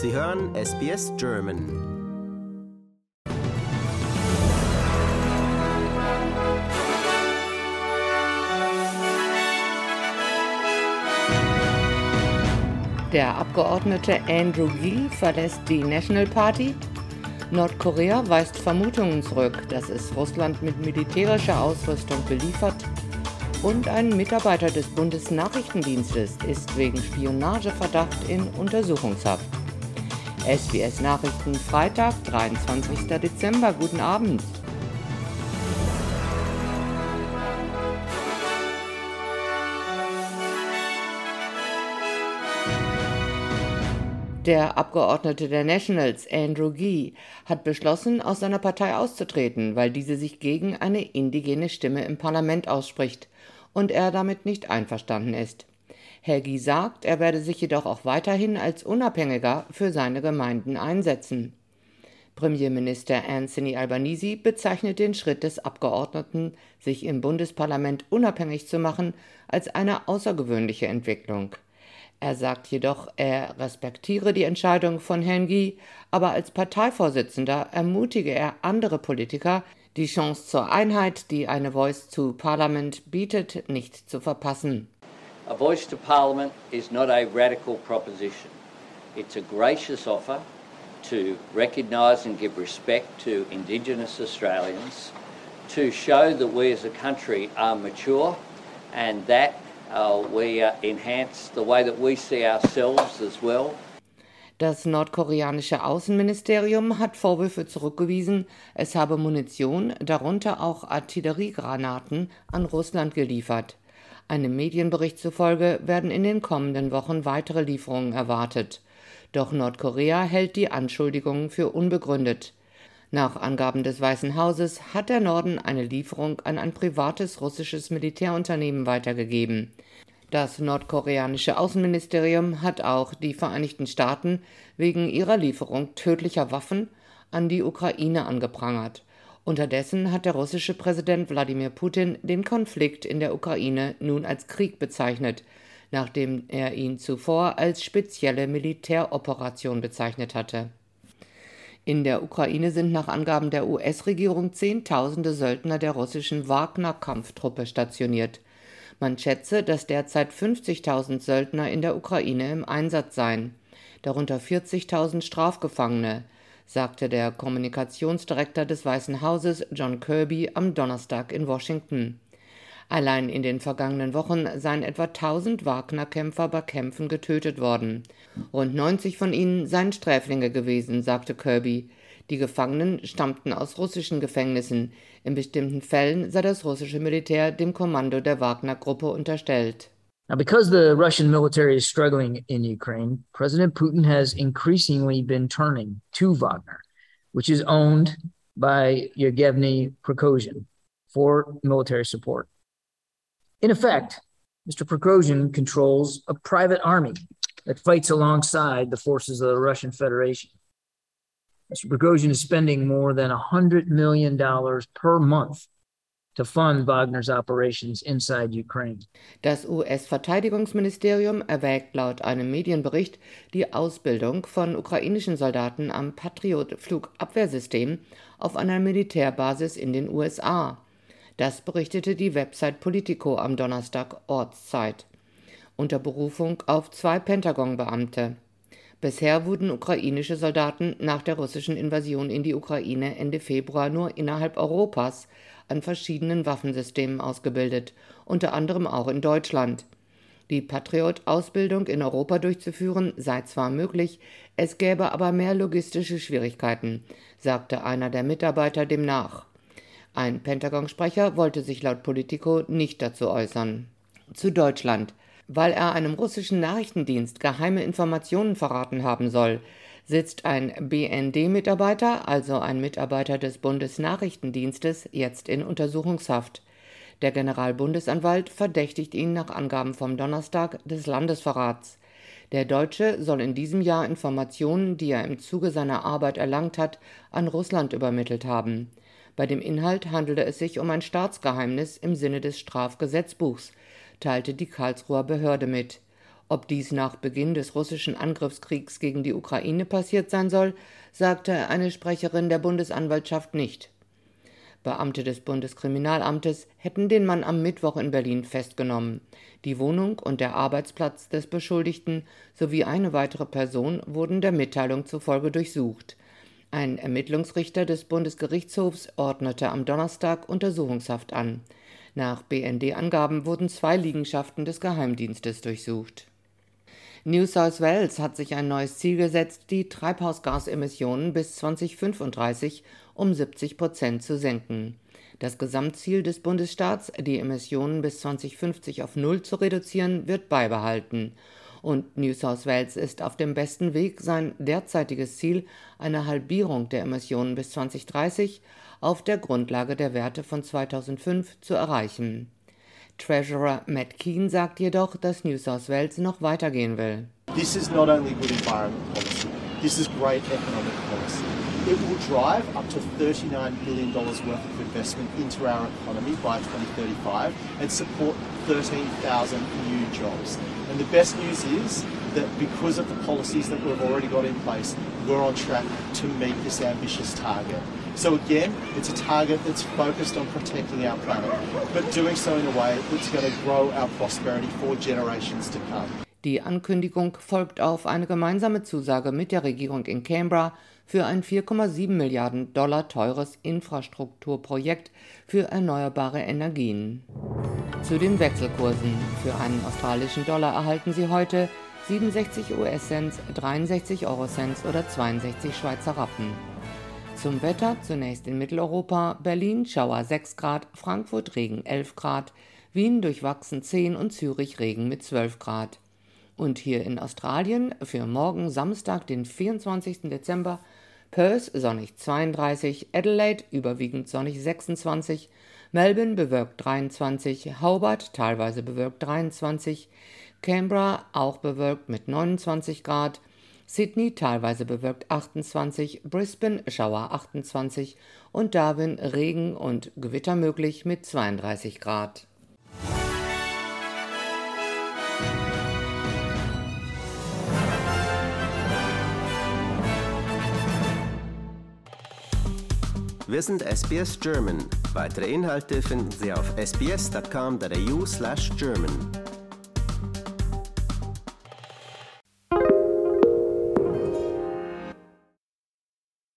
Sie hören SBS German. Der Abgeordnete Andrew Gee verlässt die National Party. Nordkorea weist Vermutungen zurück, dass es Russland mit militärischer Ausrüstung beliefert. Und ein Mitarbeiter des Bundesnachrichtendienstes ist wegen Spionageverdacht in Untersuchungshaft. SBS Nachrichten Freitag, 23. Dezember. Guten Abend. Der Abgeordnete der Nationals, Andrew Gee, hat beschlossen, aus seiner Partei auszutreten, weil diese sich gegen eine indigene Stimme im Parlament ausspricht und er damit nicht einverstanden ist. Gee sagt, er werde sich jedoch auch weiterhin als Unabhängiger für seine Gemeinden einsetzen. Premierminister Anthony Albanese bezeichnet den Schritt des Abgeordneten, sich im Bundesparlament unabhängig zu machen, als eine außergewöhnliche Entwicklung. Er sagt jedoch, er respektiere die Entscheidung von Herrn Guy, aber als Parteivorsitzender ermutige er andere Politiker, die Chance zur Einheit, die eine Voice to Parliament bietet, nicht zu verpassen. A voice to Parliament is not a radical proposition. It's a gracious offer to recognise and give respect to Indigenous Australians, to show that we as a country are mature and that Uh, we uh, enhance the way that we see ourselves as well. Das nordkoreanische Außenministerium hat Vorwürfe zurückgewiesen, es habe Munition, darunter auch Artilleriegranaten, an Russland geliefert. Einem Medienbericht zufolge werden in den kommenden Wochen weitere Lieferungen erwartet. Doch Nordkorea hält die Anschuldigungen für unbegründet. Nach Angaben des Weißen Hauses hat der Norden eine Lieferung an ein privates russisches Militärunternehmen weitergegeben. Das nordkoreanische Außenministerium hat auch die Vereinigten Staaten wegen ihrer Lieferung tödlicher Waffen an die Ukraine angeprangert. Unterdessen hat der russische Präsident Wladimir Putin den Konflikt in der Ukraine nun als Krieg bezeichnet, nachdem er ihn zuvor als spezielle Militäroperation bezeichnet hatte. In der Ukraine sind nach Angaben der US-Regierung Zehntausende Söldner der russischen Wagner-Kampftruppe stationiert. Man schätze, dass derzeit 50.000 Söldner in der Ukraine im Einsatz seien, darunter 40.000 Strafgefangene, sagte der Kommunikationsdirektor des Weißen Hauses John Kirby am Donnerstag in Washington. Allein in den vergangenen Wochen seien etwa 1000 Wagner-Kämpfer bei Kämpfen getötet worden. Rund 90 von ihnen seien Sträflinge gewesen, sagte Kirby. Die Gefangenen stammten aus russischen Gefängnissen. In bestimmten Fällen sei das russische Militär dem Kommando der Wagner-Gruppe unterstellt. Now, because the Russian military is struggling in Ukraine, President Putin has increasingly been turning to Wagner, which is owned by Yevgeny Prigozhin, for military support. In effect, Mr. Prigozhin controls a private army that fights alongside the forces of the Russian Federation. Mr. Prigozhin is spending more than $100 million per month to fund Wagner's operations inside Ukraine. Das US-Verteidigungsministerium erwägt laut einem Medienbericht die Ausbildung von ukrainischen Soldaten am Patriot-Flugabwehrsystem auf einer Militärbasis in den USA. Das berichtete die Website Politico am Donnerstag Ortszeit unter Berufung auf zwei Pentagon-Beamte. Bisher wurden ukrainische Soldaten nach der russischen Invasion in die Ukraine Ende Februar nur innerhalb Europas an verschiedenen Waffensystemen ausgebildet, unter anderem auch in Deutschland. Die Patriot-Ausbildung in Europa durchzuführen sei zwar möglich, es gäbe aber mehr logistische Schwierigkeiten, sagte einer der Mitarbeiter dem nach. Ein Pentagon-Sprecher wollte sich laut Politico nicht dazu äußern. Zu Deutschland. Weil er einem russischen Nachrichtendienst geheime Informationen verraten haben soll, sitzt ein BND-Mitarbeiter, also ein Mitarbeiter des Bundesnachrichtendienstes, jetzt in Untersuchungshaft. Der Generalbundesanwalt verdächtigt ihn nach Angaben vom Donnerstag des Landesverrats. Der Deutsche soll in diesem Jahr Informationen, die er im Zuge seiner Arbeit erlangt hat, an Russland übermittelt haben. Bei dem Inhalt handelte es sich um ein Staatsgeheimnis im Sinne des Strafgesetzbuchs, teilte die Karlsruher Behörde mit. Ob dies nach Beginn des russischen Angriffskriegs gegen die Ukraine passiert sein soll, sagte eine Sprecherin der Bundesanwaltschaft nicht. Beamte des Bundeskriminalamtes hätten den Mann am Mittwoch in Berlin festgenommen. Die Wohnung und der Arbeitsplatz des Beschuldigten sowie eine weitere Person wurden der Mitteilung zufolge durchsucht. Ein Ermittlungsrichter des Bundesgerichtshofs ordnete am Donnerstag Untersuchungshaft an. Nach BND-Angaben wurden zwei Liegenschaften des Geheimdienstes durchsucht. New South Wales hat sich ein neues Ziel gesetzt, die Treibhausgasemissionen bis 2035 um 70 Prozent zu senken. Das Gesamtziel des Bundesstaats, die Emissionen bis 2050 auf Null zu reduzieren, wird beibehalten. Und New South Wales ist auf dem besten Weg, sein derzeitiges Ziel, eine Halbierung der Emissionen bis 2030, auf der Grundlage der Werte von 2005 zu erreichen. Treasurer Matt Keane sagt jedoch, dass New South Wales noch weitergehen will. This is not only good environment policy, this is great economic policy. It will drive up to $39 billion worth of investment into our economy by 2035 and support 13,000 new jobs. And the best news is that because of the policies that we've already got in place, we're on track to meet this ambitious target. So again, it's a target that's focused on protecting our planet, but doing so in a way that's going to grow our prosperity for generations to come. Die Ankündigung folgt auf eine gemeinsame Zusage mit der Regierung in Canberra für ein 4,7 Milliarden Dollar teures Infrastrukturprojekt für erneuerbare Energien. Zu den Wechselkursen. Für einen australischen Dollar erhalten Sie heute 67 US-Cent, 63 Euro-Cent oder 62 Schweizer Rappen. Zum Wetter zunächst in Mitteleuropa, Berlin Schauer 6 Grad, Frankfurt Regen 11 Grad, Wien durchwachsen 10 und Zürich Regen mit 12 Grad. Und hier in Australien für morgen Samstag, den 24. Dezember, Perth sonnig 32, Adelaide überwiegend sonnig 26, Melbourne bewölkt 23, Hobart teilweise bewölkt 23, Canberra auch bewölkt mit 29 Grad, Sydney teilweise bewölkt 28, Brisbane Schauer 28 und Darwin Regen und Gewitter möglich mit 32 Grad. Wir sind SBS German. Weitere Inhalte finden Sie auf sbs.com.au/german.